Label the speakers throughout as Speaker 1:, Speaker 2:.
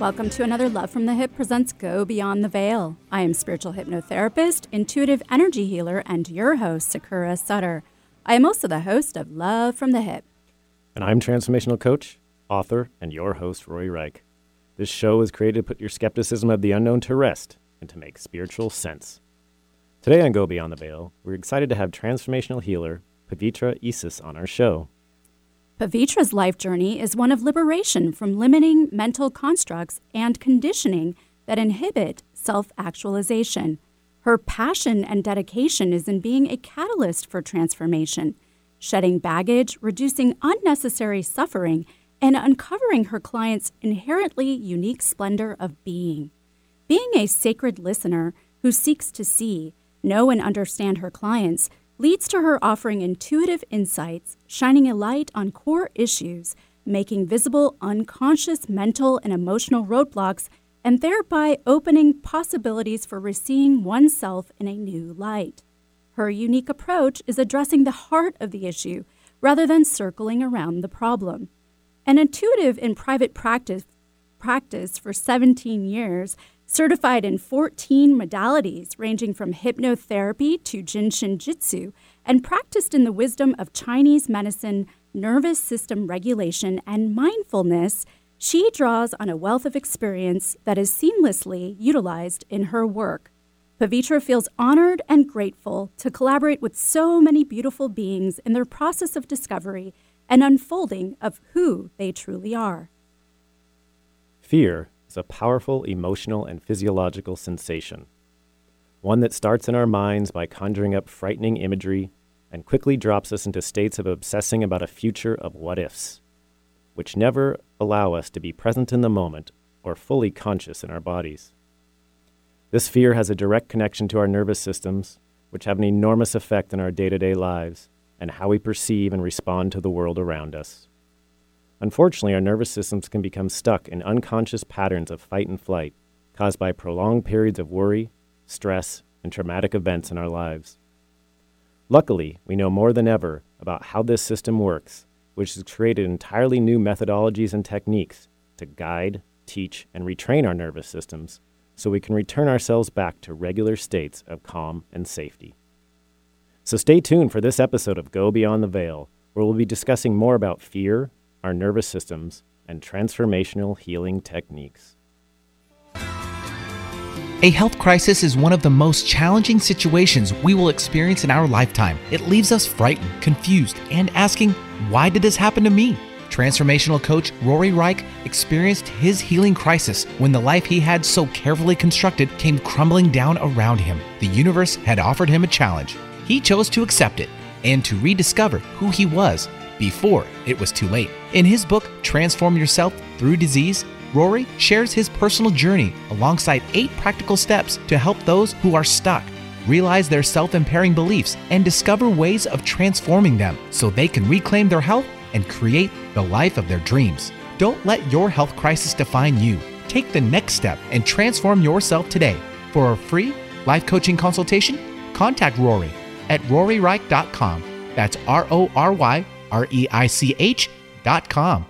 Speaker 1: Welcome to another Love from the Hip presents Go Beyond the Veil. I am spiritual hypnotherapist, intuitive energy healer, and your host, Sakura Sutter. I am also the host of Love from the Hip.
Speaker 2: And I'm transformational coach, author, and your host, Rory Reich. This show is created to put your skepticism of the unknown to rest and to make spiritual sense. Today on Go Beyond the Veil, we're excited to have transformational healer Pavitra Isis on our show.
Speaker 1: Pavitra's life journey is one of liberation from limiting mental constructs and conditioning that inhibit self actualization. Her passion and dedication is in being a catalyst for transformation, shedding baggage, reducing unnecessary suffering, and uncovering her clients' inherently unique splendor of being. Being a sacred listener who seeks to see, know, and understand her clients leads to her offering intuitive insights, shining a light on core issues, making visible unconscious mental and emotional roadblocks, and thereby opening possibilities for reseeing oneself in a new light. Her unique approach is addressing the heart of the issue rather than circling around the problem. An intuitive in private practice, practice for 17 years, certified in 14 modalities ranging from hypnotherapy to Jin Shin Jyutsu, and practiced in the wisdom of Chinese medicine, nervous system regulation, and mindfulness, she draws on a wealth of experience that is seamlessly utilized in her work. Pavitra feels honored and grateful to collaborate with so many beautiful beings in their process of discovery and unfolding of who they truly are.
Speaker 2: Fear is a powerful emotional and physiological sensation, one that starts in our minds by conjuring up frightening imagery and quickly drops us into states of obsessing about a future of what ifs, which never allow us to be present in the moment or fully conscious in our bodies. This fear has a direct connection to our nervous systems, which have an enormous effect on our day to day lives and how we perceive and respond to the world around us. Unfortunately, our nervous systems can become stuck in unconscious patterns of fight and flight caused by prolonged periods of worry, stress, and traumatic events in our lives. Luckily, we know more than ever about how this system works, which has created entirely new methodologies and techniques to guide, teach, and retrain our nervous systems so we can return ourselves back to regular states of calm and safety. So stay tuned for this episode of Go Beyond the Veil, where we'll be discussing more about fear, our nervous systems, and transformational healing techniques.
Speaker 3: A health crisis is one of the most challenging situations we will experience in our lifetime. It leaves us frightened, confused, and asking, Why did this happen to me? Transformational coach Rory Reich experienced his healing crisis when the life he had so carefully constructed came crumbling down around him. The universe had offered him a challenge. He chose to accept it and to rediscover who he was before it was too late. In his book, Transform Yourself Through Disease, Rory shares his personal journey alongside eight practical steps to help those who are stuck realize their self impairing beliefs and discover ways of transforming them so they can reclaim their health and create the life of their dreams. Don't let your health crisis define you. Take the next step and transform yourself today. For a free life coaching consultation, contact Rory at roryreich.com. That's R O R Y R E I C H dot com.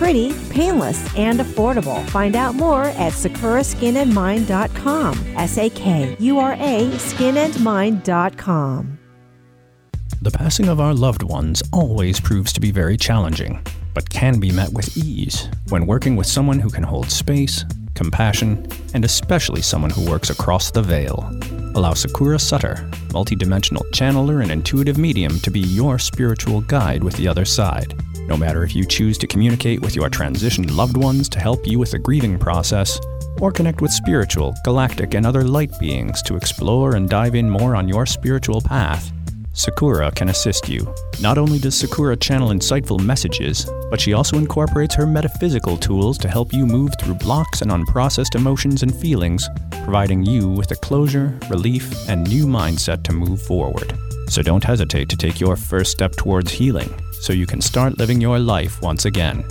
Speaker 4: pretty, painless, and affordable. Find out more at sakuraskinandmind.com. S A K U R A skinandmind.com.
Speaker 5: The passing of our loved ones always proves to be very challenging, but can be met with ease when working with someone who can hold space, compassion, and especially someone who works across the veil. Allow Sakura Sutter, multidimensional channeler and intuitive medium, to be your spiritual guide with the other side. No matter if you choose to communicate with your transitioned loved ones to help you with the grieving process, or connect with spiritual, galactic, and other light beings to explore and dive in more on your spiritual path, Sakura can assist you. Not only does Sakura channel insightful messages, but she also incorporates her metaphysical tools to help you move through blocks and unprocessed emotions and feelings, providing you with a closure, relief, and new mindset to move forward. So don't hesitate to take your first step towards healing so you can start living your life once again.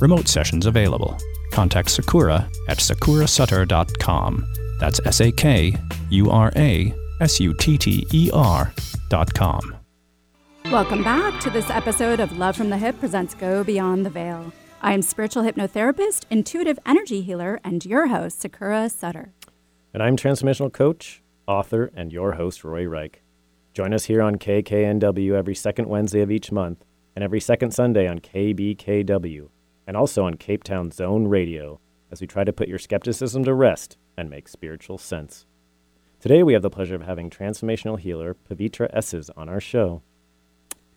Speaker 5: Remote sessions available. Contact Sakura at sakurasutter.com. That's S A K U R A S U T T E R dot com.
Speaker 1: Welcome back to this episode of Love from the Hip presents Go Beyond the Veil. I am spiritual hypnotherapist, intuitive energy healer, and your host, Sakura Sutter.
Speaker 2: And I'm transformational coach, author, and your host, Rory Reich. Join us here on KKNW every second Wednesday of each month and every second Sunday on KBKW and also on Cape Town Zone Radio as we try to put your skepticism to rest and make spiritual sense. Today, we have the pleasure of having transformational healer Pavitra Isis on our show.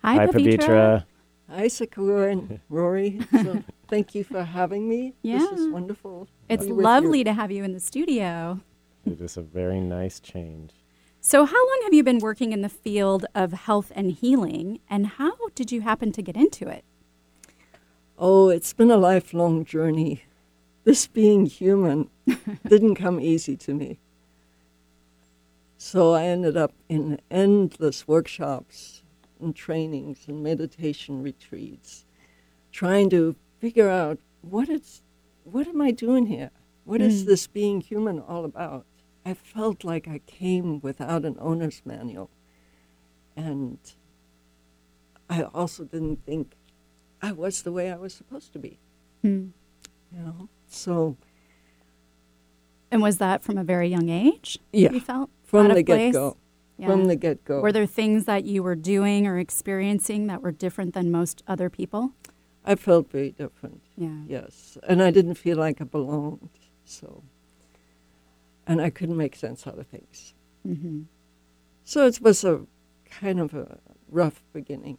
Speaker 1: Hi,
Speaker 2: Hi
Speaker 1: Pavitra.
Speaker 2: Pavitra.
Speaker 6: Hi, Sakura and Rory. So thank you for having me.
Speaker 1: Yeah.
Speaker 6: This is wonderful.
Speaker 1: It's lovely
Speaker 6: you.
Speaker 1: to have you in the studio.
Speaker 2: It is a very nice change.
Speaker 1: So, how long have you been working in the field of health and healing, and how did you happen to get into it?
Speaker 6: Oh, it's been a lifelong journey. This being human didn't come easy to me. So I ended up in endless workshops and trainings and meditation retreats, trying to figure out what it's, what am I doing here? What is
Speaker 1: Mm.
Speaker 6: this being human all about? I felt like I came without an owner's manual, and I also didn't think I was the way I was supposed to be.
Speaker 1: Hmm.
Speaker 6: You know, so
Speaker 1: And was that from a very young age?
Speaker 6: Yeah.
Speaker 1: You felt
Speaker 6: from the get go,
Speaker 1: Yeah.
Speaker 6: from the get go,
Speaker 1: Were there things that you were doing or experiencing that were different than most other people?
Speaker 6: I felt very different.
Speaker 1: Yeah.
Speaker 6: Yes, and I didn't feel like I belonged. So, and I couldn't make sense out of things.
Speaker 1: hmm
Speaker 6: So it was a kind of a rough beginning.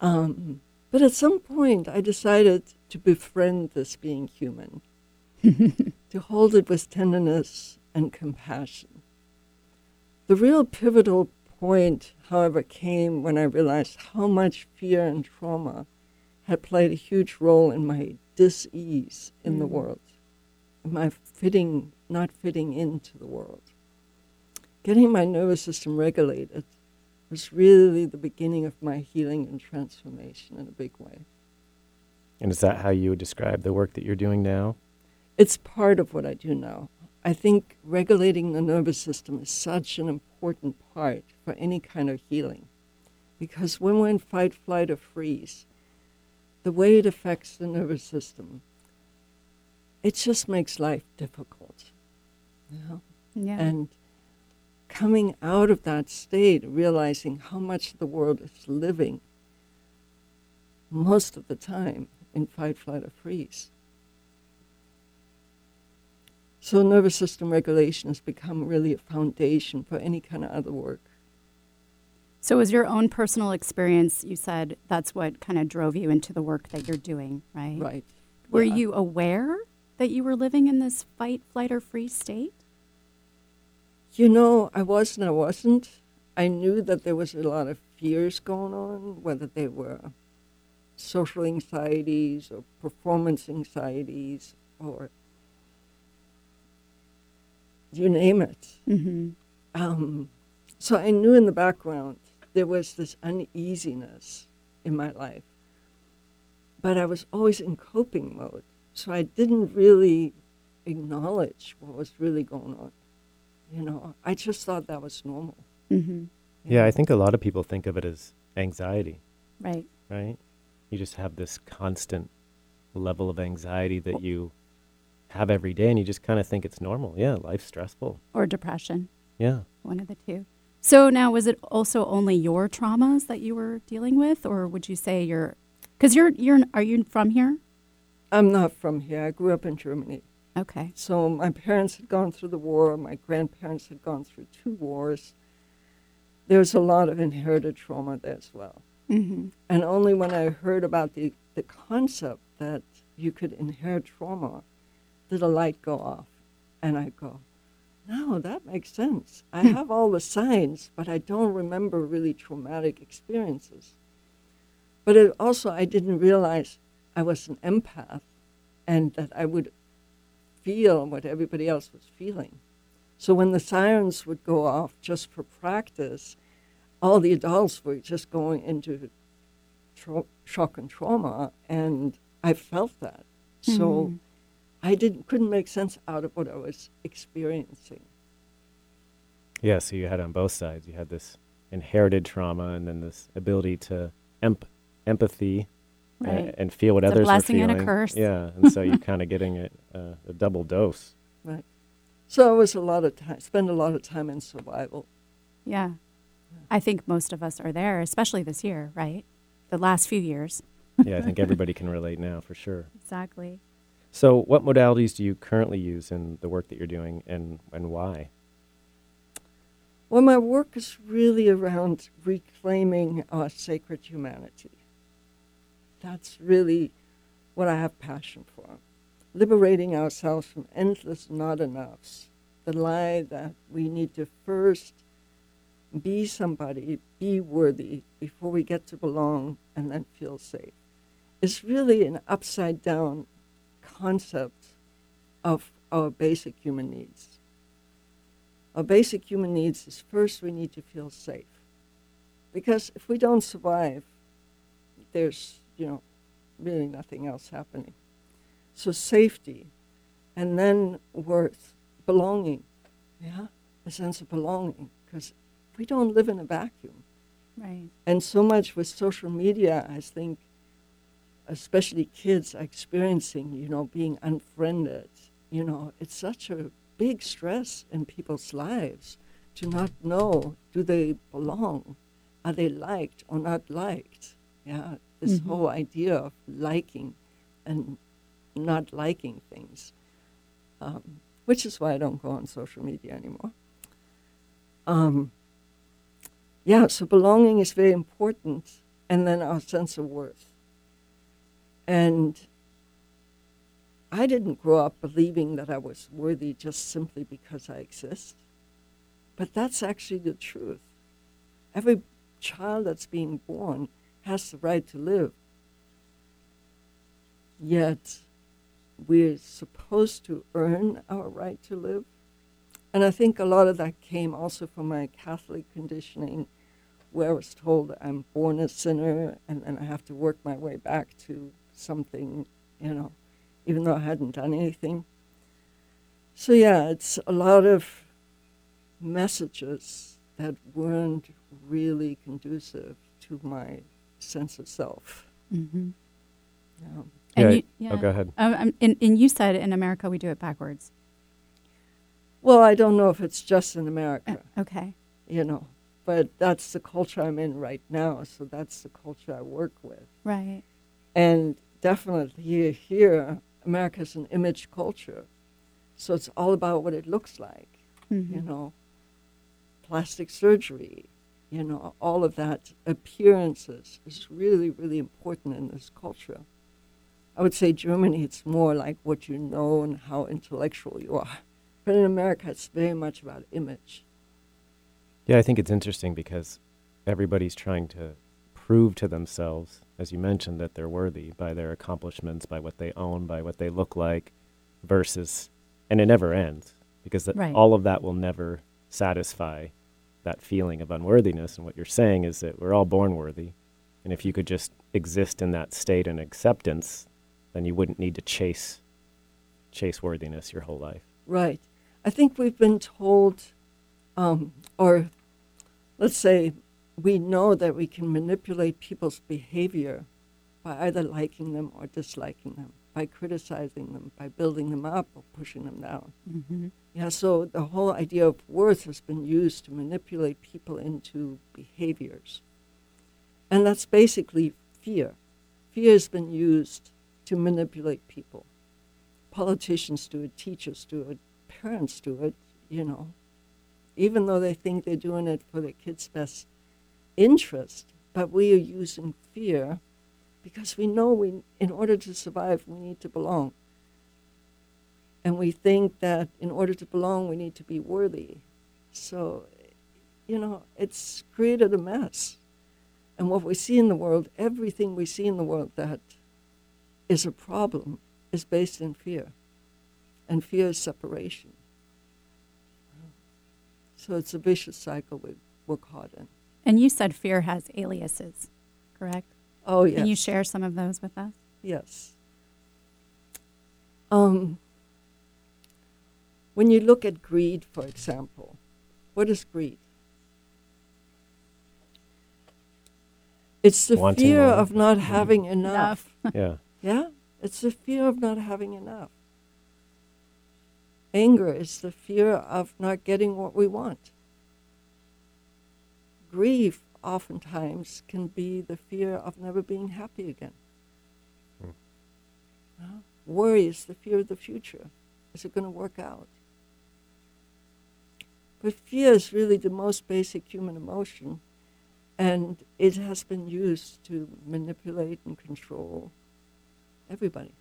Speaker 6: Um, but at some point, I decided to befriend this being human, to hold it with tenderness and compassion. The real pivotal point, however, came when I realized how much fear and trauma had played a huge role in my dis-ease in the
Speaker 1: Mm.
Speaker 6: world, in my fitting, not fitting into the world getting my nervous system regulated was really the beginning of my healing and transformation in a big way.
Speaker 2: And is that how you would describe the work that you're doing now?
Speaker 6: It's part of what I do now. I think regulating the nervous system is such an important part for any kind of healing. Because when we're in fight, flight, or freeze, the way it affects the nervous system, it just makes life difficult. You know?
Speaker 1: Yeah.
Speaker 6: and coming out of that state, realizing how much the world is living most of the time in fight, flight, or freeze. So, nervous system regulation has become really a foundation for any kind of other work.
Speaker 1: so, was your own personal experience? You said that's what kind of drove you into the work that you're doing, right?
Speaker 6: Right.
Speaker 1: Were
Speaker 6: Yeah.
Speaker 1: you aware that you were living in this fight, flight, or freeze state?
Speaker 6: You know, I was and I wasn't. I knew that there was a lot of fears going on, whether they were social anxieties or performance anxieties or you name it.
Speaker 1: Mm-hmm.
Speaker 6: Um, so I knew in the background there was this uneasiness in my life, but I was always in coping mode. So I didn't really acknowledge what was really going on. You know, I just thought that was normal.
Speaker 1: Mm-hmm.
Speaker 2: Yeah, I think a lot of people think of it as anxiety,
Speaker 1: Right.
Speaker 2: right? You just have this constant level of anxiety that you have every day and you just kind of think it's normal. Yeah, life's stressful.
Speaker 1: Or depression,
Speaker 2: Yeah.
Speaker 1: one of the two. So now, was it also only your traumas that you were dealing with, or would you say you're? Because you're you're are you from here?
Speaker 6: I'm not from here. I grew up in Germany.
Speaker 1: Okay.
Speaker 6: So my parents had gone through the war. My grandparents had gone through two wars. There's a lot of inherited trauma there as well.
Speaker 1: Mm-hmm.
Speaker 6: And only when I heard about the, the concept that you could inherit trauma did a light go off. And I go, no, that makes sense. I have all the signs, but I don't remember really traumatic experiences. But it also, I didn't realize I was an empath and that I would feel what everybody else was feeling. So when the sirens would go off just for practice, all the adults were just going into tra- shock and trauma, and I felt that. So
Speaker 1: Mhm.
Speaker 6: I didn't couldn't make sense out of what I was experiencing.
Speaker 2: Yeah, so you had on both sides. You had this inherited trauma and then this ability to emp- empathy a-
Speaker 1: Right.
Speaker 2: and, feel what
Speaker 1: It's a
Speaker 2: others
Speaker 1: blessing
Speaker 2: are
Speaker 1: and a curse.
Speaker 2: Yeah, and so you're kind of getting it, uh, a double dose.
Speaker 6: Right. So it was a lot of time. Spend a lot of time in survival.
Speaker 1: Yeah. I think most of us are there, especially this year, right? The last few years.
Speaker 2: Yeah, I think everybody can relate now for sure.
Speaker 1: Exactly.
Speaker 2: So, what modalities do you currently use in the work that you're doing, and and why?
Speaker 6: Well, my work is really around reclaiming our sacred humanity. That's really what I have passion for. Liberating ourselves from endless not enoughs. The lie that we need to first be somebody, be worthy before we get to belong and then feel safe. Is really an upside down concept of our basic human needs. Our basic human needs is first we need to feel safe. Because if we don't survive, there's, you know, really nothing else happening. So safety, and then worth, belonging, yeah, a sense of belonging, because we don't live in a vacuum.
Speaker 1: Right.
Speaker 6: And so much with social media, I think, especially kids are experiencing, you know, being unfriended. You know, it's such a big stress in people's lives to not know do they belong? Are they liked or not liked? Yeah, this
Speaker 1: Mhm.
Speaker 6: whole idea of liking and not liking things, um, which is why I don't go on social media anymore. Um, yeah, so belonging is very important, and then our sense of worth. And I didn't grow up believing that I was worthy just simply because I exist. But that's actually the truth. Every child that's being born has the right to live. Yet we're supposed to earn our right to live. And I think a lot of that came also from my Catholic conditioning, where I was told I'm born a sinner and then I have to work my way back to something, you know, even though I hadn't done anything. So, yeah, it's a lot of messages that weren't really conducive to my sense of self.
Speaker 1: Mm-hmm.
Speaker 6: Yeah.
Speaker 1: And
Speaker 2: Yeah,
Speaker 1: you,
Speaker 2: Oh, go ahead.
Speaker 1: Um, um, and, and you said in America we do it backwards.
Speaker 6: Well, I don't know if it's just in America.
Speaker 1: Uh, okay.
Speaker 6: you know. But that's the culture I'm in right now, so that's the culture I work with.
Speaker 1: Right.
Speaker 6: And definitely here, America is an image culture, so it's all about what it looks like,
Speaker 1: Mhm.
Speaker 6: you know, plastic surgery, you know, all of that appearances is really, really important in this culture. I would say Germany, it's more like what you know and how intellectual you are. But in America, it's very much about image.
Speaker 2: Yeah, I think it's interesting because everybody's trying to prove to themselves, as you mentioned, that they're worthy by their accomplishments, by what they own, by what they look like, versus, and it never ends because
Speaker 1: Right.
Speaker 2: all of that will never satisfy that feeling of unworthiness. And what you're saying is that we're all born worthy. And if you could just exist in that state and acceptance, then you wouldn't need to chase chase worthiness your whole life.
Speaker 6: Right. I think we've been told, um, or let's say we know that we can manipulate people's behavior by either liking them or disliking them, by criticizing them, by building them up or pushing them down.
Speaker 1: Mm-hmm.
Speaker 6: Yeah, so the whole idea of worth has been used to manipulate people into behaviors. And that's basically fear. Fear has been used to manipulate people. Politicians do it, teachers do it, parents do it, you know. Even though they think they're doing it for their kids' best interest, but we are using fear because we know we, in order to survive, we need to belong. And we think that in order to belong, we need to be worthy. So, you know, it's created a mess. And what we see in the world, everything we see in the world that is a problem, is based in fear. And fear is separation. So it's a vicious cycle we, we're caught in.
Speaker 1: And you said fear has aliases, correct?
Speaker 6: Oh, yes.
Speaker 1: Can you share some of those with us?
Speaker 6: Yes. Um, when you look at greed, for example, what is greed? It's the
Speaker 2: Wanting
Speaker 6: fear
Speaker 2: more.
Speaker 6: of not having enough.
Speaker 2: yeah.
Speaker 6: Yeah? It's the fear of not having enough. Anger is the fear of not getting what we want. Grief oftentimes can be the fear of never being happy again.
Speaker 2: Hmm.
Speaker 6: Yeah? Worry is the fear of the future. Is it going to work out? But fear is really the most basic human emotion, and it has been used to manipulate and control everybody.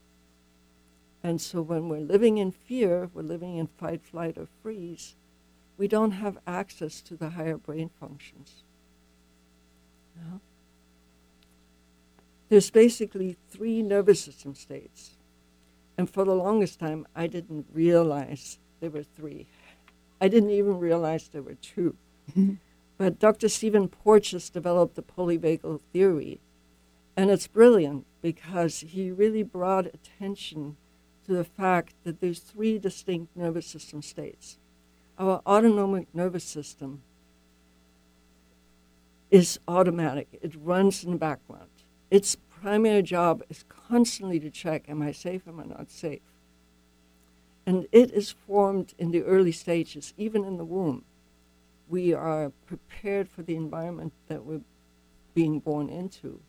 Speaker 6: And so when we're living in fear, we're living in fight, flight, or freeze, we don't have access to the higher brain functions. Yeah? There's basically three nervous system states. And for the longest time, I didn't realize there were three. I didn't even realize there were two. Mm-hmm. but Dr. Stephen Porges developed the polyvagal theory. And it's brilliant because he really brought attention to the fact that there's three distinct nervous system states. Our autonomic nervous system is automatic. It runs in the background. Its primary job is constantly to check, am I safe, am I not safe? And it is formed in the early stages, even in the womb. We are prepared for the environment that we're being born into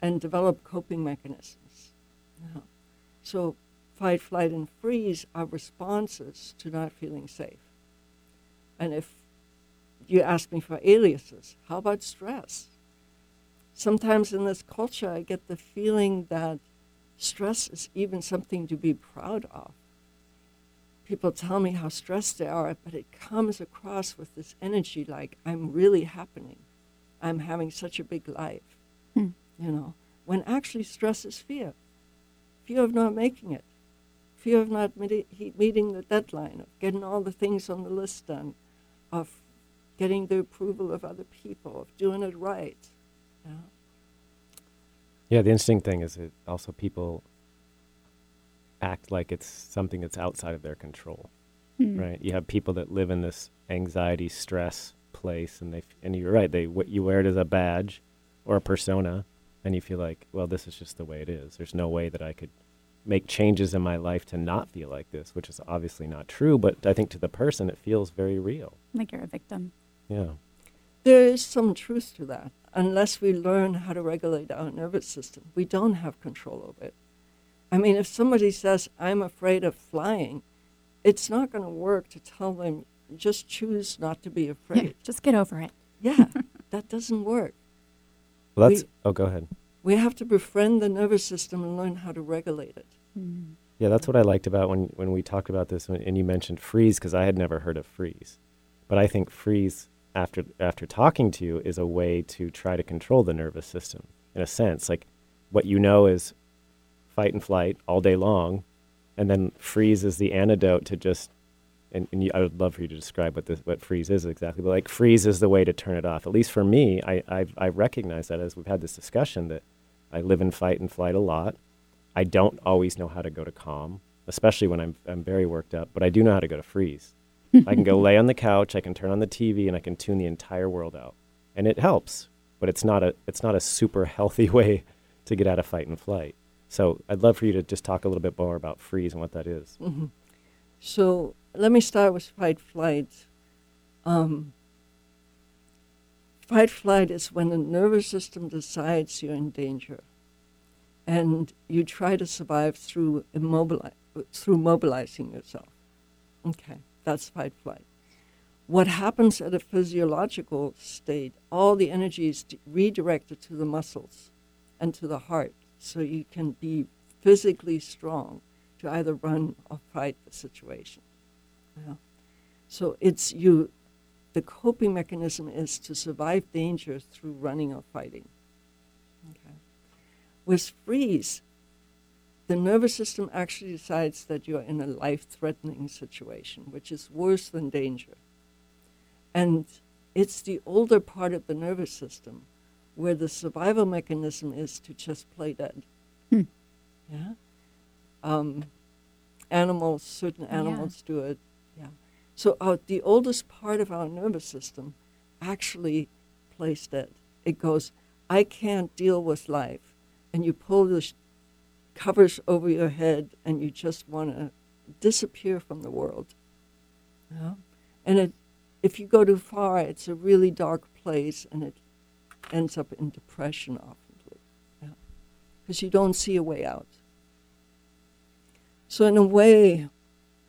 Speaker 6: and develop coping mechanisms. Yeah. So fight, flight, and freeze are responses to not feeling safe. And if you ask me for aliases, how about stress? Sometimes in this culture, I get the feeling that stress is even something to be proud of. People tell me how stressed they are, but it comes across with this energy like, I'm really happening. I'm having such a big life.
Speaker 1: Hmm.
Speaker 6: You know, when actually stress is fear fear of not making it, fear of not meeti- meeting the deadline, of getting all the things on the list done, of getting the approval of other people, of doing it right. Yeah.
Speaker 2: Yeah, the interesting thing is that also people act like it's something that's outside of their control,
Speaker 1: Hmm.
Speaker 2: right? You have people that live in this anxiety, stress place, and they f- and you're right. They what you wear it as a badge or a persona, and you feel like, well, this is just the way it is. There's no way that I could make changes in my life to not feel like this, which is obviously not true. But I think to the person, it feels very real.
Speaker 1: Like you're a victim.
Speaker 2: Yeah.
Speaker 6: There is some truth to that. Unless we learn how to regulate our nervous system, we don't have control over it. I mean, if somebody says, I'm afraid of flying, it's not going to work to tell them, just choose not to be
Speaker 1: Yeah,
Speaker 6: afraid.
Speaker 1: just get over it.
Speaker 6: yeah, that doesn't work.
Speaker 2: Well, that's.
Speaker 6: We-
Speaker 2: oh, go ahead.
Speaker 6: We have to befriend the nervous system and learn how to regulate it.
Speaker 1: Hmm.
Speaker 2: Yeah, that's what I liked about when when we talked about this, when, and you mentioned freeze because I had never heard of freeze, but I think freeze after after talking to you is a way to try to control the nervous system in a sense. Like what you know is fight and flight all day long, and then freeze is the antidote to just. And, and you, I would love for you to describe what this what freeze is exactly. But like freeze is the way to turn it off. At least for me, I I, I recognize that as we've had this discussion that I live in fight and flight a lot. I don't always know how to go to calm, especially when I'm I'm very worked up, but I do know how to go to freeze. I can go lay on the couch, I can turn on the TV and I can tune the entire world out. And it helps, but it's not a it's not a super healthy way to get out of fight and flight. So I'd love for you to just talk a little bit more about freeze and what that is.
Speaker 6: Mhm. So let me start with fight flight. Um, fight flight is when the nervous system decides you're in danger, and you try to survive through immobili- through mobilizing yourself. Okay, that's fight flight. What happens at a physiological state? All the energy is d- redirected to the muscles and to the heart, so you can be physically strong to either run or fight the situation. Yeah. So it's you, the coping mechanism is to survive danger through running or fighting. Okay. With freeze, the nervous system actually decides that you're in a life threatening situation, which is worse than danger. And it's the older part of the nervous system where the survival mechanism is to just play dead.
Speaker 1: Hmm.
Speaker 6: Yeah. Um, animals, certain animals do it. Yeah. So our, the oldest part of our nervous system actually plays dead. It goes, I can't deal with life. And you pull the sh- covers over your head and you just want to disappear from the world. Yeah? And it, if you go too far, it's a really dark place and it ends up in depression often. Because you don't see a way out. So, in a way,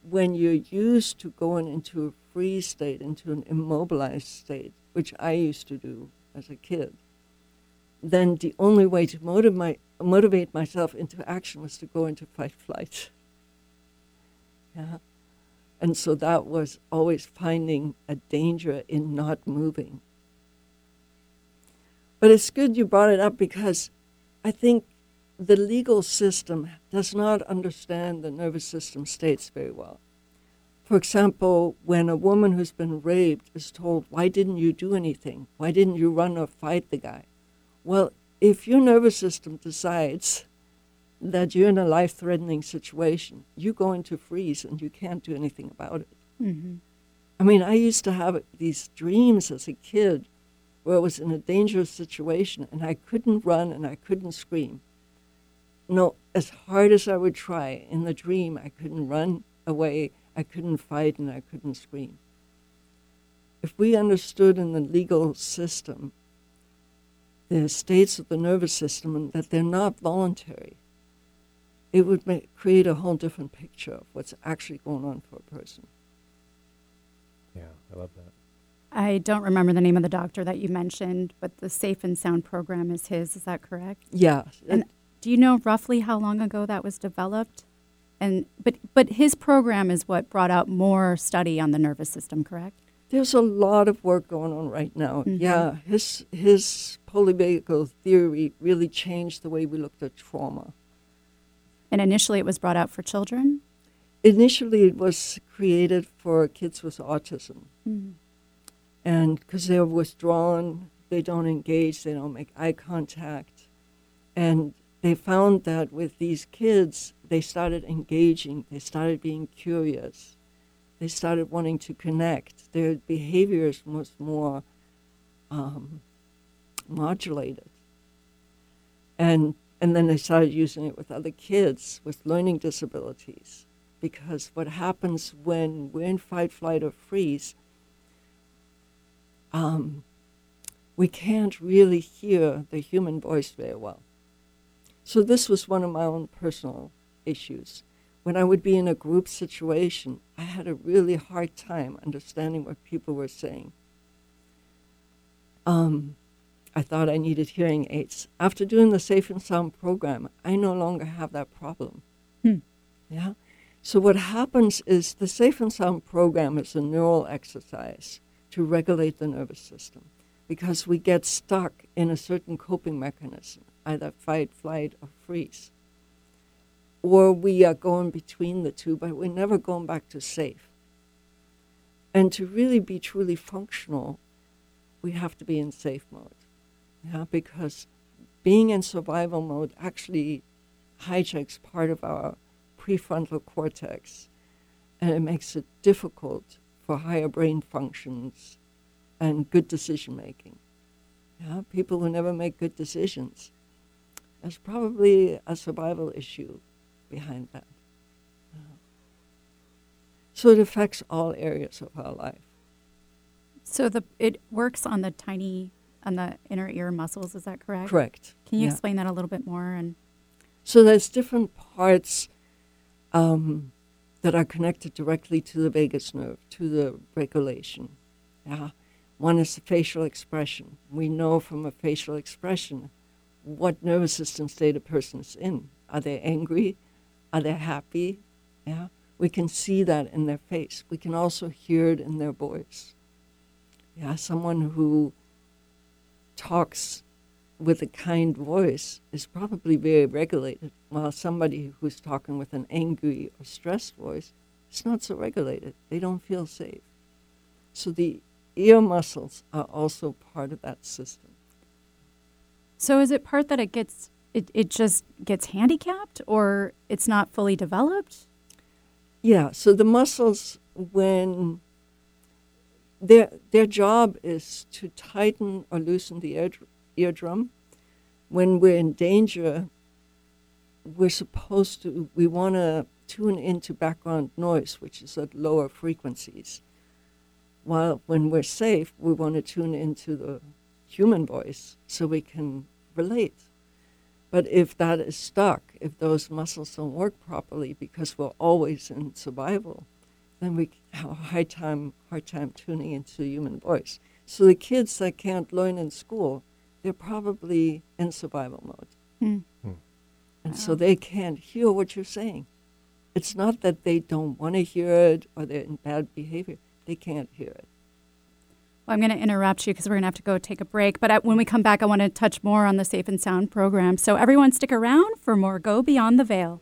Speaker 6: when you're used to going into a freeze state, into an immobilized state, which I used to do as a kid, then the only way to motivate, motivate myself into action was to go into fight flight. Yeah. And so that was always finding a danger in not moving. But it's good you brought it up because I think the legal system does not understand the nervous system states very well. For example, when a woman who's been raped is told, Why didn't you do anything? Why didn't you run or fight the guy? Well, if your nervous system decides that you're in a life threatening situation, you go into freeze and you can't do anything about it.
Speaker 1: Mm-hmm.
Speaker 6: I mean, I used to have these dreams as a kid where I was in a dangerous situation and I couldn't run and I couldn't scream no, as hard as I would try in the dream, I couldn't run away, I couldn't fight, and I couldn't scream. If we understood in the legal system the states of the nervous system and that they're not voluntary, it would make, create a whole different picture of what's actually going on for a person.
Speaker 2: Yeah, I love that.
Speaker 1: I don't remember the name of the doctor that you mentioned, but the Safe and Sound program is his. Is that correct?
Speaker 6: Yeah.
Speaker 1: And do you know roughly how long ago that was developed? And but but his program is what brought out more study on the nervous system, correct?
Speaker 6: There's a lot of work going on right now.
Speaker 1: Mhm.
Speaker 6: Yeah, his his polyvagal theory really changed the way we looked at trauma.
Speaker 1: And initially it was brought out for children.
Speaker 6: Initially, it was created for kids with autism,
Speaker 1: Mm.
Speaker 6: And because they're withdrawn, they don't engage, they don't make eye contact, and they found that with these kids, they started engaging, they started being curious, they started wanting to connect. Their behaviors was more um, modulated. And, and then they started using it with other kids with learning disabilities. Because what happens when we're in fight, flight, or freeze, um, we can't really hear the human voice very well. So this was one of my own personal issues. When I would be in a group situation, I had a really hard time understanding what people were saying. Um, I thought I needed hearing aids. After doing the Safe and Sound program, I no longer have that problem.
Speaker 1: Hmm.
Speaker 6: Yeah. So what happens is the Safe and Sound program is a neural exercise to regulate the nervous system because we get stuck in a certain coping mechanism either fight, flight, or freeze. Or we are going between the two, but we're never going back to safe. And to really be truly functional, we have to be in safe mode. Yeah, because being in survival mode actually hijacks part of our prefrontal cortex and it makes it difficult for higher brain functions and good decision making. Yeah, people who never make good decisions there's probably a survival issue behind that. So it affects all areas of our life.
Speaker 1: So the it works on the tiny on the inner ear muscles. Is that correct?
Speaker 6: Correct.
Speaker 1: Can you
Speaker 6: Yeah.
Speaker 1: explain that a little bit more? And
Speaker 6: So there's different parts um, that are connected directly to the vagus nerve, to the regulation. Yeah. One is the facial expression. We know from a facial expression what nervous system state a person is in. Are they angry? Are they happy? Yeah. We can see that in their face. We can also hear it in their voice. Yeah, someone who talks with a kind voice is probably very regulated, while somebody who's talking with an angry or stressed voice is not so regulated. They don't feel safe. So the ear muscles are also part of that system.
Speaker 1: So is it part that it gets it, it just gets handicapped or it's not fully developed?
Speaker 6: Yeah, so the muscles when their their job is to tighten or loosen the ear, eardrum. When we're in danger, we're supposed to we want to tune into background noise, which is at lower frequencies. While when we're safe, we want to tune into the human voice so we can relate. But if that is stuck, if those muscles don't work properly because we're always in survival, then we have a hard time, hard time tuning into human voice. So the kids that can't learn in school, they're probably in survival mode.
Speaker 1: Hmm.
Speaker 6: And wow. so they can't hear what you're saying. It's not that they don't want to hear it or they're in bad behavior. They can't hear it.
Speaker 1: Well, I'm going to interrupt you because we're going to have to go take a break. But when we come back, I want to touch more on the Safe and Sound program. So everyone stick around for more Go Beyond the Veil.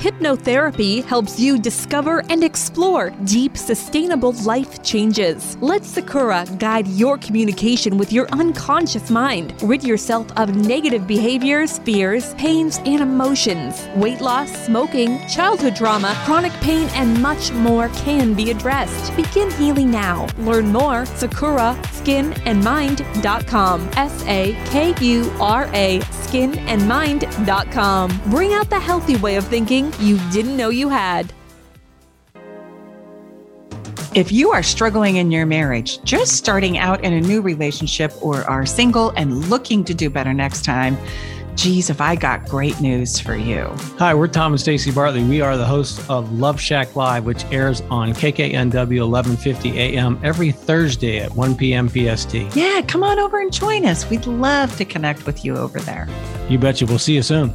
Speaker 7: Hypnotherapy helps you discover and explore deep, sustainable life changes. Let Sakura guide your communication with your unconscious mind. Rid yourself of negative behaviors, fears, pains, and emotions. Weight loss, smoking, childhood trauma, chronic pain, and much more can be addressed. Begin healing now. Learn more. Sakura skinandmind.com. S A K U R A skinandmind.com. Bring out the healthy way of thinking you didn't know you had.
Speaker 8: If you are struggling in your marriage, just starting out in a new relationship, or are single and looking to do better next time, geez, if I got great news for you.
Speaker 9: Hi, we're Tom and Stacy Bartley. We are the hosts of Love Shack Live, which airs on KKNW 1150 AM every Thursday at 1 p.m. PST.
Speaker 8: Yeah, come on over and join us. We'd love to connect with you over there.
Speaker 9: You betcha. We'll see you soon.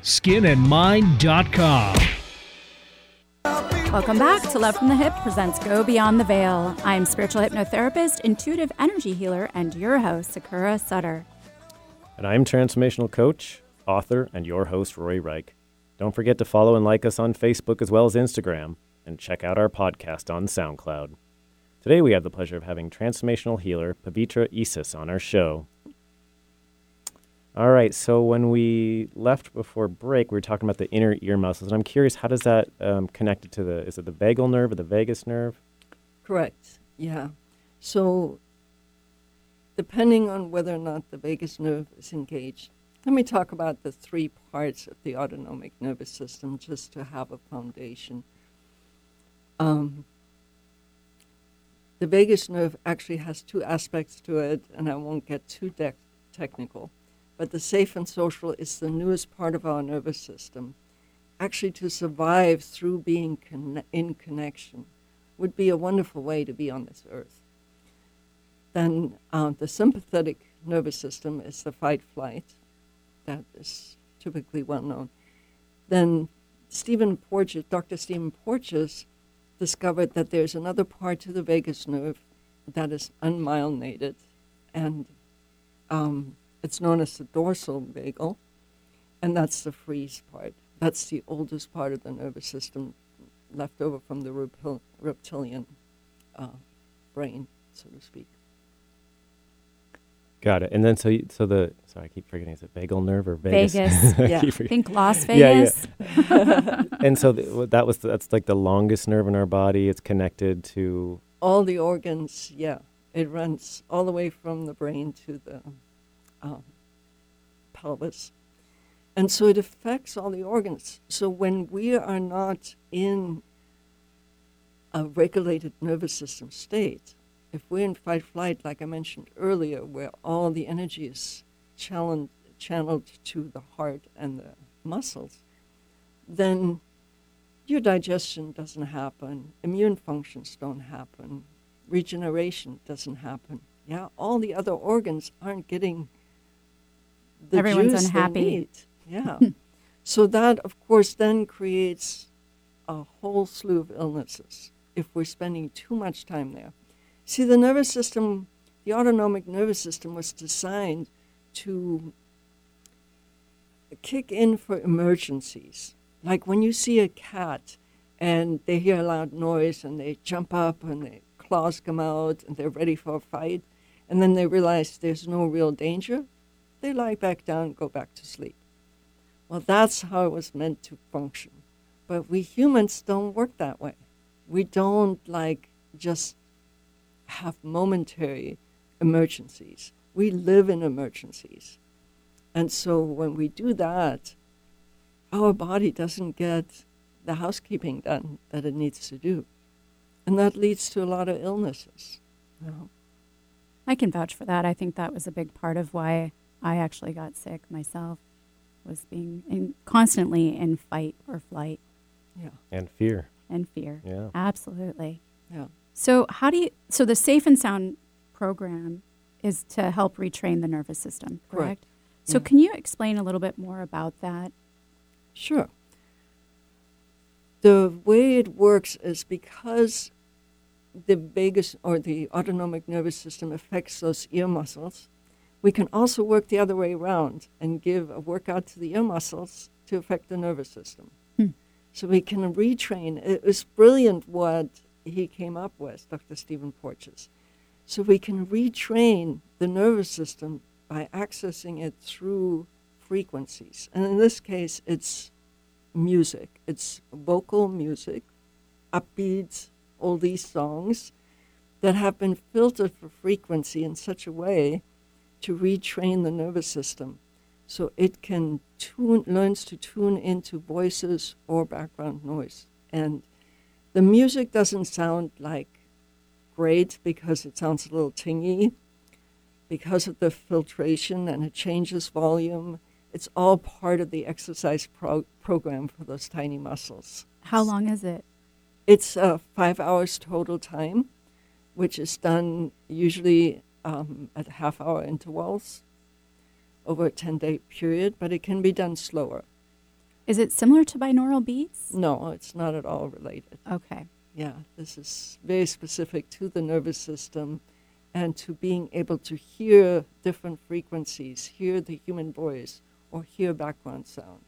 Speaker 10: skinandmind.com.
Speaker 1: Welcome back to Love from the Hip presents Go Beyond the Veil. I'm spiritual hypnotherapist, intuitive energy healer, and your host, Sakura Sutter.
Speaker 2: And I'm transformational coach, author, and your host, Rory Reich. Don't forget to follow and like us on Facebook as well as Instagram, and check out our podcast on SoundCloud. Today we have the pleasure of having transformational healer Pavitra Isis on our show. All right. So when we left before break, we were talking about the inner ear muscles, and I'm curious, how does that um, connect it to the? Is it the vagal nerve or the vagus nerve?
Speaker 6: Correct. Yeah. So depending on whether or not the vagus nerve is engaged, let me talk about the three parts of the autonomic nervous system just to have a foundation. Um, the vagus nerve actually has two aspects to it, and I won't get too de- technical but the safe and social is the newest part of our nervous system. Actually, to survive through being in connection, would be a wonderful way to be on this earth. Then uh, the sympathetic nervous system is the fight flight, that is typically well known. Then Stephen Porges, Dr. Stephen Porges, discovered that there's another part to the vagus nerve that is unmyelinated, and um, it's known as the dorsal vagal, and that's the freeze part. That's the oldest part of the nervous system left over from the reptil- reptilian uh, brain, so to speak.
Speaker 2: Got it. And then so you, so the sorry, I keep forgetting. Is it vagal nerve or Vegas?
Speaker 1: Vegas.
Speaker 2: I
Speaker 6: Yeah.
Speaker 2: keep
Speaker 1: Think Las Vegas.
Speaker 2: yeah. yeah. and so th- that was that's like the longest nerve in our body. It's connected to
Speaker 6: All the organs, yeah, it runs all the way from the brain to the um, pelvis. And so it affects all the organs. So when we are not in a regulated nervous system state, if we're in fight flight, like I mentioned earlier, where all the energy is channeled, channeled to the heart and the muscles, then your digestion doesn't happen, immune functions don't happen, regeneration doesn't happen. Yeah, all the other organs aren't getting the
Speaker 1: Everyone's
Speaker 6: they
Speaker 1: unhappy.
Speaker 6: need. Yeah. so that, of course, then creates a whole slew of illnesses if we're spending too much time there. See, the nervous system, the autonomic nervous system was designed to kick in for emergencies. Like when you see a cat and they hear a loud noise and they jump up and their claws come out and they're ready for a fight, and then they realize there's no real danger, they lie back down and go back to sleep. Well, that's how it was meant to function. But we humans don't work that way. We don't like just have momentary emergencies. We live in emergencies. And so when we do that, our body doesn't get the housekeeping done that it needs to do. And that leads to a lot of illnesses. you know.
Speaker 1: I can vouch for that. I think that was a big part of why I actually got sick myself was being in, constantly in fight or flight
Speaker 6: Yeah.
Speaker 2: and fear.
Speaker 1: and fear.
Speaker 2: Yeah.
Speaker 1: Absolutely.
Speaker 6: Yeah.
Speaker 1: So how do you so the Safe and Sound program is to help retrain the nervous system, correct?
Speaker 6: Correct.
Speaker 1: So
Speaker 6: Yeah.
Speaker 1: can you explain a little bit more about that?
Speaker 6: Sure. The way it works is because the vagus or the autonomic nervous system affects those ear muscles, we can also work the other way around and give a workout to the ear muscles to affect the nervous system.
Speaker 1: Hmm.
Speaker 6: So we can retrain. It was brilliant what he came up with, Dr. Stephen Porges. So we can retrain the nervous system by accessing it through frequencies. And in this case, it's music. It's vocal music, upbeat, these songs that have been filtered for frequency in such a way to retrain the nervous system so it can tune learns to tune into voices or background noise. And the music doesn't sound like great because it sounds a little tingy. Because of the filtration and it changes volume it's all part of the exercise pro- program for those tiny muscles.
Speaker 1: How long is it?
Speaker 6: it's uh, five hours total time, which is done usually um, at half hour intervals over a 10 day period, but it can be done slower.
Speaker 1: Is it similar to binaural beats?
Speaker 6: No, it's not at all related.
Speaker 1: Okay.
Speaker 6: Yeah, this is very specific to the nervous system and to being able to hear different frequencies, hear the human voice, or hear background sound.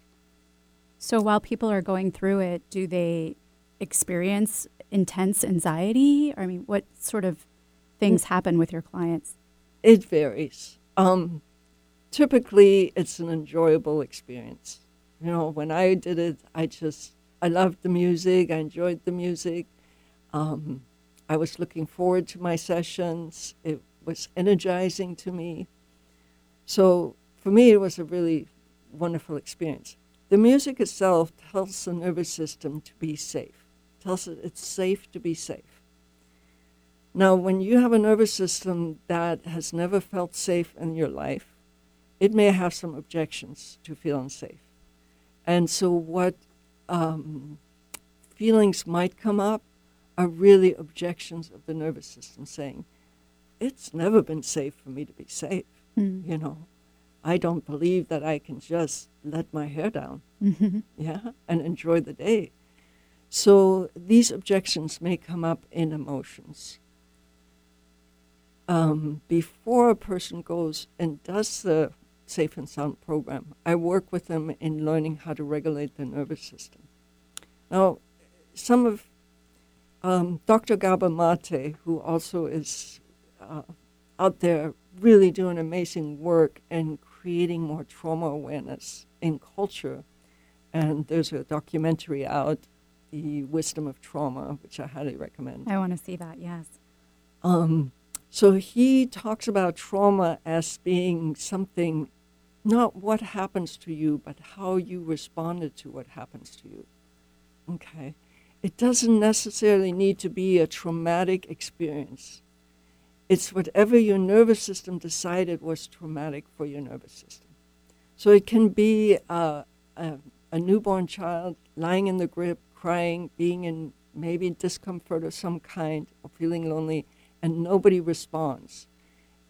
Speaker 1: So while people are going through it, do they experience intense anxiety? I mean, what sort of things happen with your clients?
Speaker 6: It varies. Um, typically, it's an enjoyable experience. You know, when I did it, I just I loved the music. I enjoyed the music. Um, I was looking forward to my sessions. It was energizing to me. So for me, it was a really wonderful experience. The music itself tells the nervous system to be safe. Tells it it's safe to be safe. Now, when you have a nervous system that has never felt safe in your life, it may have some objections to feeling safe. And so, what um, feelings might come up are really objections of the nervous system saying, it's never been safe for me to be safe.
Speaker 1: Mm.
Speaker 6: You know, I don't believe that I can just let my hair down,
Speaker 1: Mm-hmm.
Speaker 6: yeah, and enjoy the day. So these objections may come up in emotions. Um, before a person goes and does the Safe and Sound program, I work with them in learning how to regulate the nervous system. Now, some of um, Dr. Gabor Mate, who also is uh, out there really doing amazing work and creating more trauma awareness in culture. And there's a documentary out, The Wisdom of Trauma, which I highly recommend.
Speaker 1: I want to see that, yes.
Speaker 6: Um, so he talks about trauma as being something, not what happens to you, but how you responded to what happens to you. Okay. It doesn't necessarily need to be a traumatic experience. It's whatever your nervous system decided was traumatic for your nervous system. So it can be uh, a, a newborn child lying in the grip, crying, being in maybe discomfort of some kind, or feeling lonely, and nobody responds.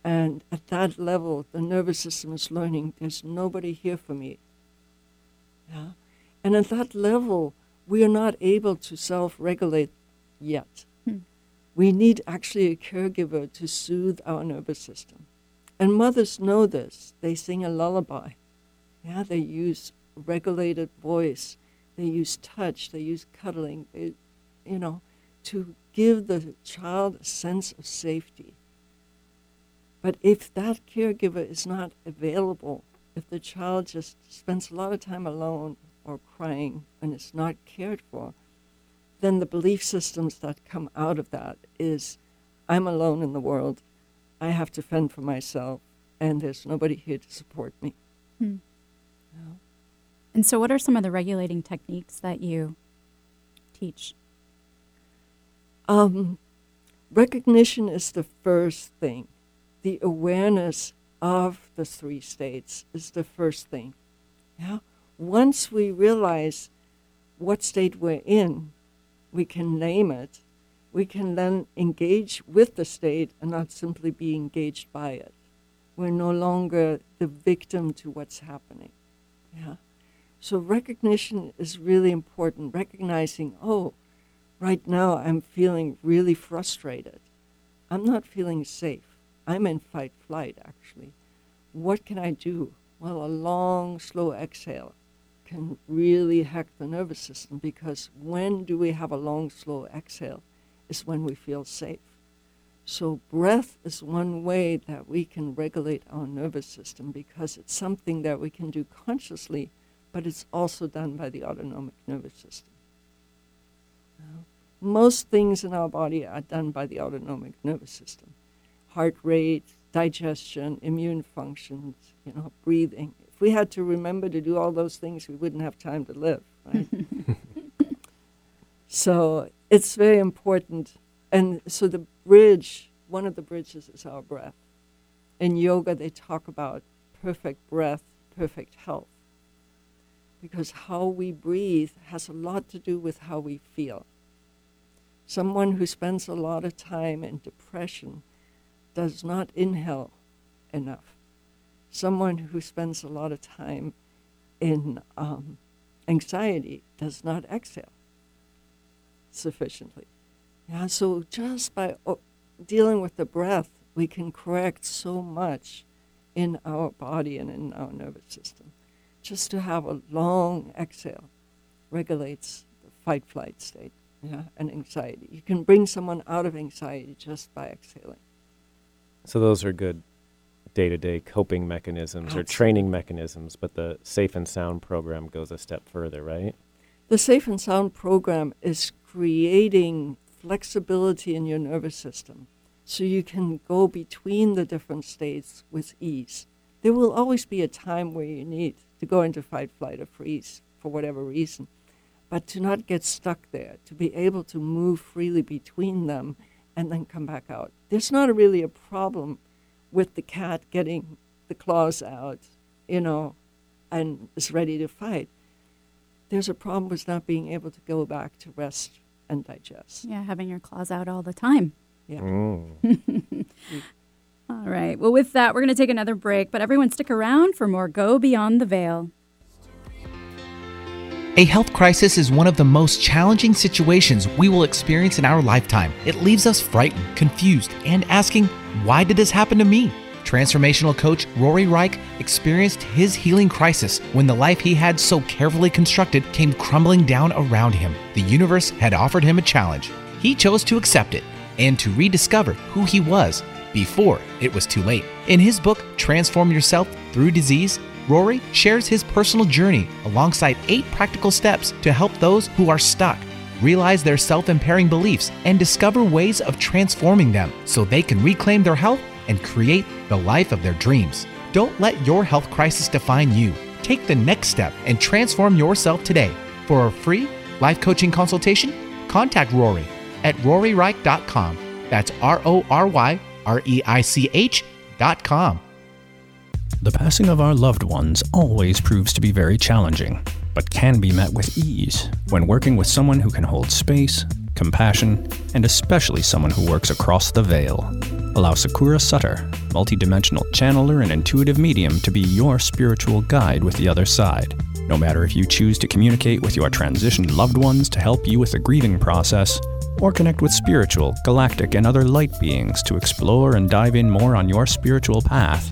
Speaker 6: And at that level, the nervous system is learning there's nobody here for me. Yeah? And at that level, we are not able to self regulate yet.
Speaker 1: Hmm.
Speaker 6: We need actually a caregiver to soothe our nervous system. And mothers know this. They sing a lullaby. Yeah, they use regulated voice, they use touch, they use cuddling, they, you know, to give the child a sense of safety. But if that caregiver is not available, if the child just spends a lot of time alone or crying and is not cared for, then the belief systems that come out of that is I'm alone in the world, I have to fend for myself, and there's nobody here to support me.
Speaker 1: Hmm.
Speaker 6: Yeah.
Speaker 1: And so, what are some of the regulating techniques that you teach?
Speaker 6: Um, recognition is the first thing. The awareness of the three states is the first thing. Yeah. Once we realize what state we're in, we can name it. We can then engage with the state and not simply be engaged by it. We're no longer the victim to what's happening. Yeah. So recognition is really important. Recognizing, oh, right now I'm feeling really frustrated. I'm not feeling safe. I'm in fight flight, actually. What can I do? Well, a long, slow exhale can really hack the nervous system because when do we have a long, slow exhale? Is when we feel safe. So, breath is one way that we can regulate our nervous system because it's something that we can do consciously, but it's also done by the autonomic nervous system. Most things in our body are done by the autonomic nervous system heart rate, digestion, immune functions, you know, breathing. If we had to remember to do all those things, we wouldn't have time to live, right? so it's very important. And so the bridge, one of the bridges is our breath. In yoga, they talk about perfect breath, perfect health. Because how we breathe has a lot to do with how we feel. Someone who spends a lot of time in depression does not inhale enough. Someone who spends a lot of time in um, anxiety does not exhale sufficiently. Yeah, so just by o- dealing with the breath, we can correct so much in our body and in our nervous system. Just to have a long exhale regulates the fight flight state yeah, and anxiety. You can bring someone out of anxiety just by exhaling.
Speaker 2: So those are good day-to-day coping mechanisms or training mechanisms, but the Safe and Sound program goes a step further, right?
Speaker 6: The Safe and Sound program is creating flexibility in your nervous system so you can go between the different states with ease. There will always be a time where you need to go into fight, flight, or freeze for whatever reason, but to not get stuck there, to be able to move freely between them and then come back out. There's not really a problem with the cat getting the claws out, you know, and is ready to fight. There's a problem with not being able to go back to rest and digest.
Speaker 1: Yeah, having your claws out all the time.
Speaker 6: Yeah.
Speaker 2: Mm.
Speaker 1: All right. Well, with that, we're going to take another break, but everyone stick around for more Go Beyond the Veil.
Speaker 3: A health crisis is one of the most challenging situations we will experience in our lifetime. It leaves us frightened, confused, and asking, why did this happen to me? Transformational coach Rory Reich experienced his healing crisis when the life he had so carefully constructed came crumbling down around him. The universe had offered him a challenge. He chose to accept it and to rediscover who he was before it was too late. In his book, Transform Yourself Through Disease, Rory shares his personal journey alongside eight practical steps to help those who are stuck realize their self impairing beliefs and discover ways of transforming them so they can reclaim their health and create the life of their dreams. Don't let your health crisis define you. Take the next step and transform yourself today. For a free life coaching consultation, contact Rory at roryreich.com. That's R O R Y R E I C H.com.
Speaker 5: The passing of our loved ones always proves to be very challenging, but can be met with ease when working with someone who can hold space, compassion, and especially someone who works across the veil. Allow Sakura Sutter, multidimensional channeler and intuitive medium, to be your spiritual guide with the other side. No matter if you choose to communicate with your transitioned loved ones to help you with the grieving process, or connect with spiritual, galactic, and other light beings to explore and dive in more on your spiritual path,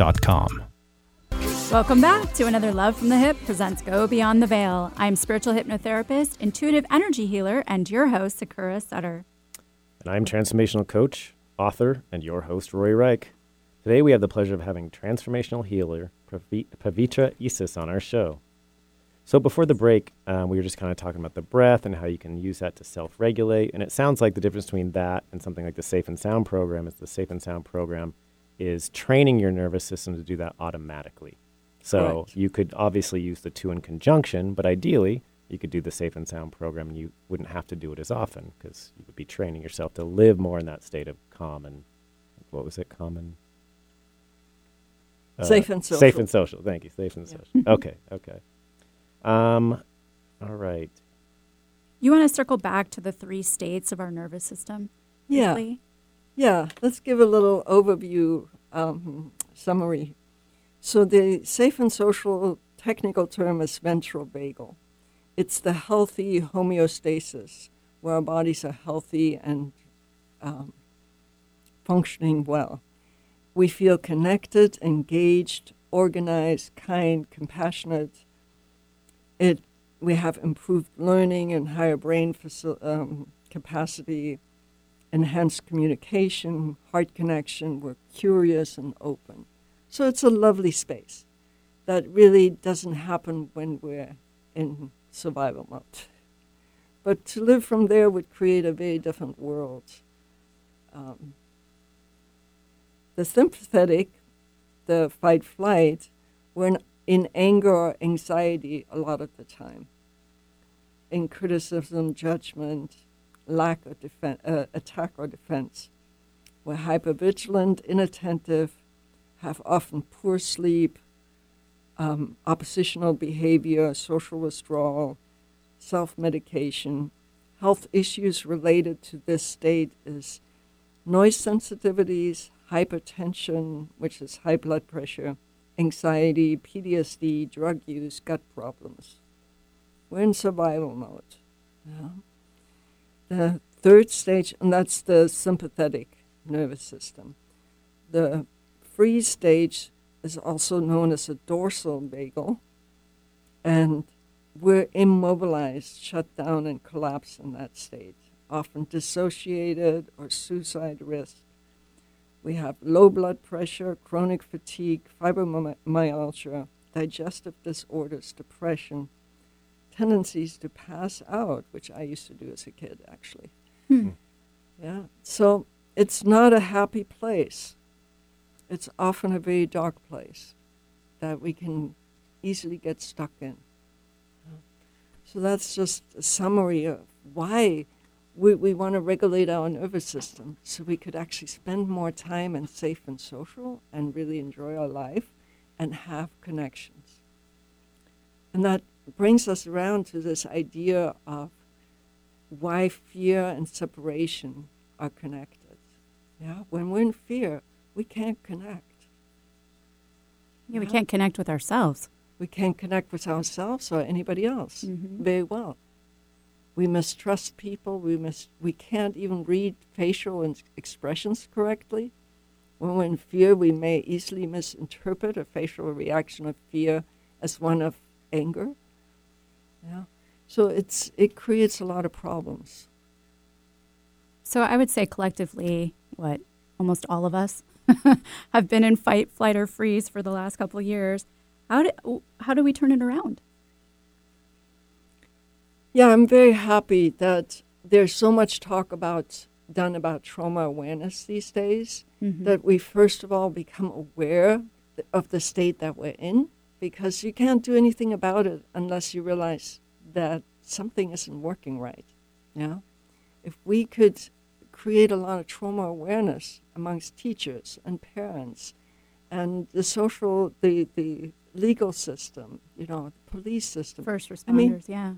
Speaker 5: dot com.
Speaker 1: Welcome back to another Love from the Hip presents Go Beyond the Veil. I'm spiritual hypnotherapist, intuitive energy healer, and your host, Sakura Sutter.
Speaker 2: And I'm transformational coach, author, and your host, Rory Reich. Today we have the pleasure of having transformational healer Pavitra Isis on our show. So before the break, um, we were just kind of talking about the breath and how you can use that to self-regulate. And it sounds like the difference between that and something like the Safe and Sound program is the Safe and Sound program is training your nervous system to do that automatically. So
Speaker 6: Correct.
Speaker 2: you could obviously use the two in conjunction, but ideally you could do the Safe and Sound program and you wouldn't have to do it as often because you would be training yourself to live more in that state of calm and what was it? Calm and
Speaker 6: Safe and social.
Speaker 2: Safe and social. Thank you. Safe and
Speaker 6: Yeah.
Speaker 2: social. okay. Okay. Um. All right.
Speaker 1: You want to circle back to the three states of our nervous system?
Speaker 6: Yeah.
Speaker 1: briefly?
Speaker 6: Yeah, let's give a little overview um, summary. So the safe and social technical term is ventral vagal. It's the healthy homeostasis where our bodies are healthy and um, functioning well. We feel connected, engaged, organized, kind, compassionate. It we have improved learning and higher brain faci- um, capacity enhanced communication, heart connection. We're curious and open. So it's a lovely space that really doesn't happen when we're in survival mode. But to live from there would create a very different world. Um, the sympathetic, the fight flight, we're in, in anger or anxiety a lot of the time, in criticism, judgment, lack of defen uh, attack or defense. We're hypervigilant, inattentive, have often poor sleep, um, oppositional behavior, social withdrawal, self medication. Health issues related to this state is noise sensitivities, hypertension, which is high blood pressure, anxiety, PTSD, drug use, gut problems. We're in survival mode. The third stage, and that's the sympathetic nervous system. The freeze stage is also known as a dorsal vagal, and we're immobilized, shut down, and collapse in that state, often dissociated or suicide risk. We have low blood pressure, chronic fatigue, fibromyalgia, digestive disorders, depression, tendencies to pass out, which I used to do as a kid, actually.
Speaker 1: Hmm.
Speaker 6: Yeah. So it's not a happy place. It's often a very dark place that we can easily get stuck in. So that's just a summary of why we, we want to regulate our nervous system so we could actually spend more time and safe and social and really enjoy our life and have connections. And that brings us around to this idea of why fear and separation are connected. Yeah, when we're in fear, we can't connect.
Speaker 1: Yeah, we can't connect with ourselves.
Speaker 6: We can't connect with ourselves or anybody else
Speaker 1: Mhm.
Speaker 6: very well. We mistrust people. We mis- we can't even read facial expressions correctly. When we're in fear, we may easily misinterpret a facial reaction of fear as one of anger. Yeah. So it's it creates a lot of problems.
Speaker 1: So I would say collectively, what almost all of us have been in fight, flight, or freeze for the last couple of years. How do how do we turn it around?
Speaker 6: Yeah, I'm very happy that there's so much talk about done about trauma awareness these days.
Speaker 1: Mhm.
Speaker 6: That we first of all become aware of the state that we're in, because you can't do anything about it unless you realize that something isn't working right. Yeah, if we could create a lot of trauma awareness amongst teachers and parents, and the social, the the legal system, you know, the police system,
Speaker 1: First responders,
Speaker 6: I mean,
Speaker 1: yeah.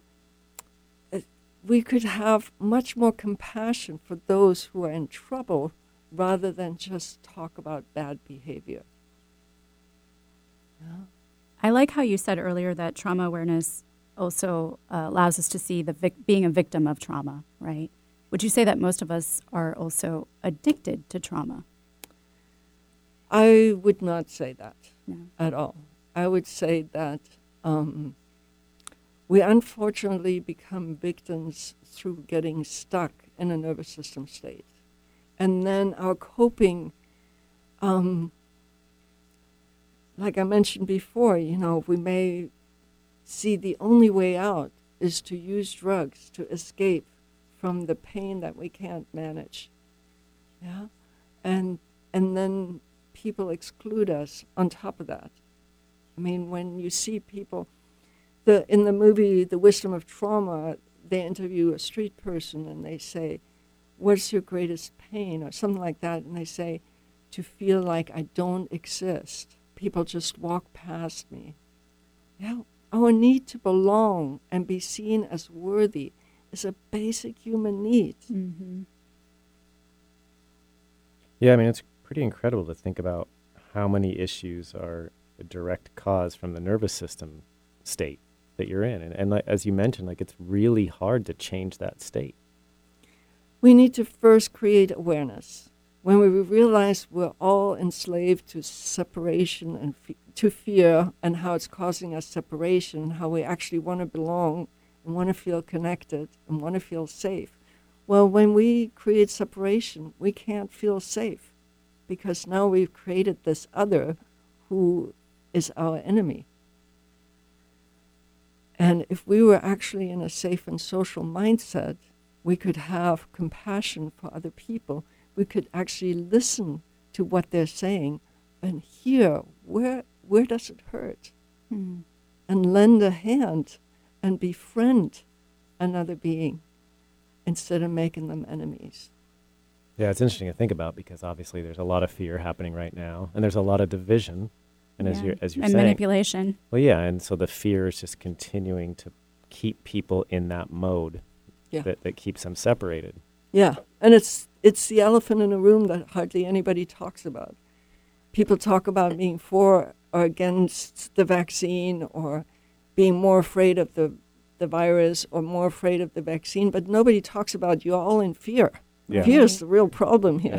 Speaker 6: Uh, we could have much more compassion for those who are in trouble rather than just talk about bad behavior. Yeah.
Speaker 1: I like how you said earlier that trauma awareness also uh, allows us to see the vic- being a victim of trauma, right? Would you say that most of us are also addicted to trauma?
Speaker 6: I would not say that
Speaker 1: No.
Speaker 6: at all. I would say that um, we unfortunately become victims through getting stuck in a nervous system state. And then our coping, um, like I mentioned before, you know, we may see the only way out is to use drugs to escape from the pain that we can't manage. Yeah? And and then people exclude us on top of that. I mean, when you see people, the in the movie The Wisdom of Trauma, they interview a street person and they say, "What's your greatest pain?" or something like that, and they say, "To feel like I don't exist. People just walk past me." Yeah, our need to belong and be seen as worthy is a basic human need.
Speaker 1: Mm-hmm.
Speaker 2: Yeah, I mean, it's pretty incredible to think about how many issues are a direct cause from the nervous system state that you're in. And, and like, as you mentioned, like it's really hard to change that state.
Speaker 6: We need to first create awareness. When we realize we're all enslaved to separation and fe- to fear, and how it's causing us separation, how we actually want to belong and want to feel connected and want to feel safe. Well, when we create separation, we can't feel safe because now we've created this other who is our enemy. And if we were actually in a safe and social mindset, we could have compassion for other people. We could actually listen to what they're saying and hear where where does it hurt,
Speaker 1: Hmm.
Speaker 6: and lend a hand and befriend another being instead of making them enemies.
Speaker 2: Yeah, it's interesting to think about because obviously there's a lot of fear happening right now, and there's a lot of division. And as you're as you're
Speaker 1: and
Speaker 2: saying,
Speaker 1: manipulation.
Speaker 2: well, yeah, and so the fear is just continuing to keep people in that mode
Speaker 6: Yeah.
Speaker 2: that, that keeps them separated.
Speaker 6: Yeah, and it's it's the elephant in the room that hardly anybody talks about. People talk about being for or against the vaccine or being more afraid of the the virus or more afraid of the vaccine, but nobody talks about you're all in fear.
Speaker 2: Yeah.
Speaker 6: Fear is the real problem here.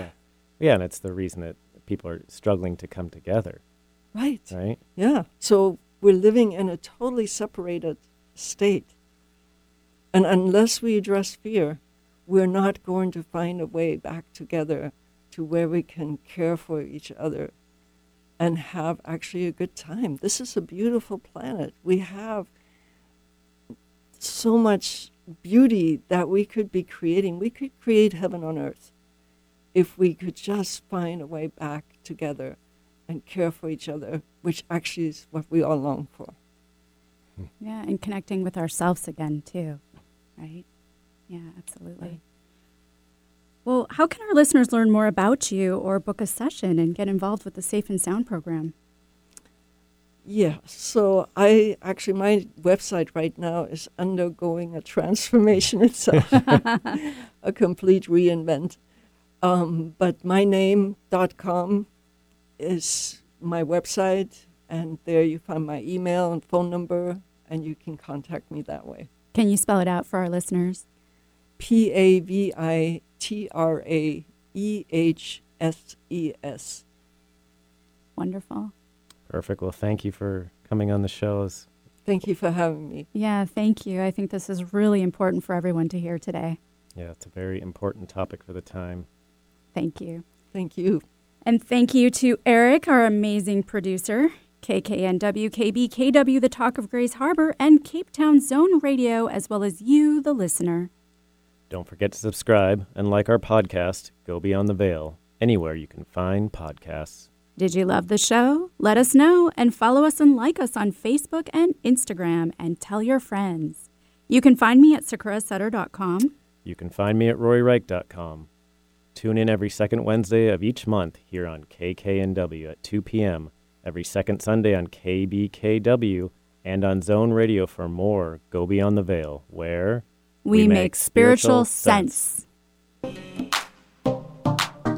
Speaker 2: Yeah. Yeah, and it's the reason that people are struggling to come together,
Speaker 6: Right.
Speaker 2: right?
Speaker 6: Yeah. So we're living in a totally separated state. And unless we address fear, we're not going to find a way back together to where we can care for each other and have actually a good time. This is a beautiful planet. We have so much beauty that we could be creating. We could create heaven on earth if we could just find a way back together and care for each other, which actually is what we all long for.
Speaker 1: Yeah, and connecting with ourselves again, too, right? Yeah, absolutely. Right. Well, how can our listeners learn more about you or book a session and get involved with the Safe and Sound program?
Speaker 6: Yeah, so I actually, my website right now is undergoing a transformation itself, a complete reinvent. Um, but myname.com is my website, and there you find my email and phone number, and you can contact me that way.
Speaker 1: Can you spell it out for our listeners?
Speaker 6: P A V I T R A E H S E S.
Speaker 1: Wonderful.
Speaker 2: Perfect. Well, thank you for coming on the show.
Speaker 6: Thank you for having me.
Speaker 1: Yeah, thank you. I think this is really important for everyone to hear today.
Speaker 2: Yeah, it's a very important topic for the time.
Speaker 1: Thank you.
Speaker 6: Thank you.
Speaker 1: And thank you to Eric, our amazing producer, KKNW, KBKW, the Talk of Grays Harbor, and Cape Town Zone Radio, as well as you, the listener.
Speaker 2: Don't forget to subscribe and like our podcast, Go Beyond the Veil, anywhere you can find podcasts.
Speaker 1: Did you love the show? Let us know and follow us and like us on Facebook and Instagram and tell your friends. You can find me at sakurasutter.com.
Speaker 2: You can find me at roryreich.com. Tune in every second Wednesday of each month here on KKNW at 2 p.m., every second Sunday on KBKW, and on Zone Radio for more Go Beyond the Veil, where
Speaker 1: we, we make, make, spiritual, spiritual sense. sense.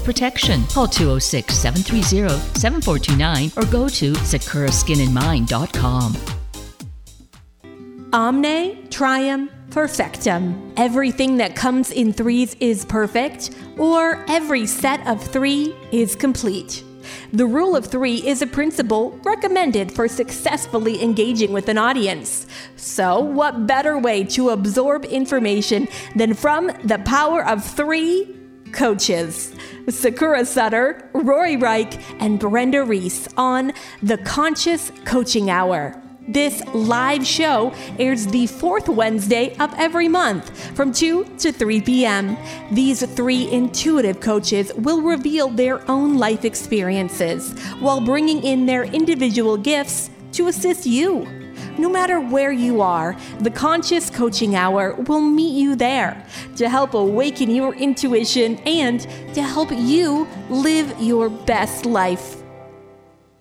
Speaker 11: protection. Call 206 730 7429 or go to sakuraskinandmind.com.
Speaker 7: Omne Trium Perfectum. Everything that comes in threes is perfect, or every set of three is complete. The rule of three is a principle recommended for successfully engaging with an audience. So, what better way to absorb information than from the power of three coaches? Sakura Sutter, Rory Reich, and Brenda Reese on The Conscious Coaching Hour. This live show airs the fourth Wednesday of every month from 2 to 3 p.m. These three intuitive coaches will reveal their own life experiences while bringing in their individual gifts to assist you no matter where you are, the Conscious Coaching Hour will meet you there to help awaken your intuition and to help you live your best life.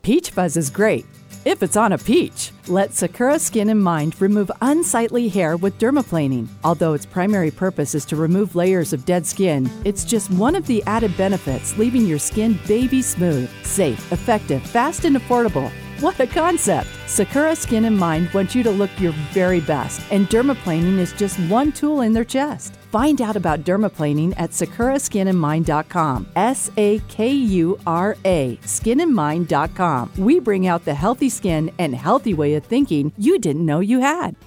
Speaker 12: Peach fuzz is great if it's on a peach. Let Sakura Skin and Mind remove unsightly hair with dermaplaning. Although its primary purpose is to remove layers of dead skin, it's just one of the added benefits, leaving your skin baby smooth, safe, effective, fast, and affordable. What a concept! Sakura Skin and Mind wants you to look your very best, and dermaplaning is just one tool in their chest. Find out about dermaplaning at sakuraskinandmind.com. S A K U R A, skinandmind.com. We bring out the healthy skin and healthy way of thinking you didn't know you had.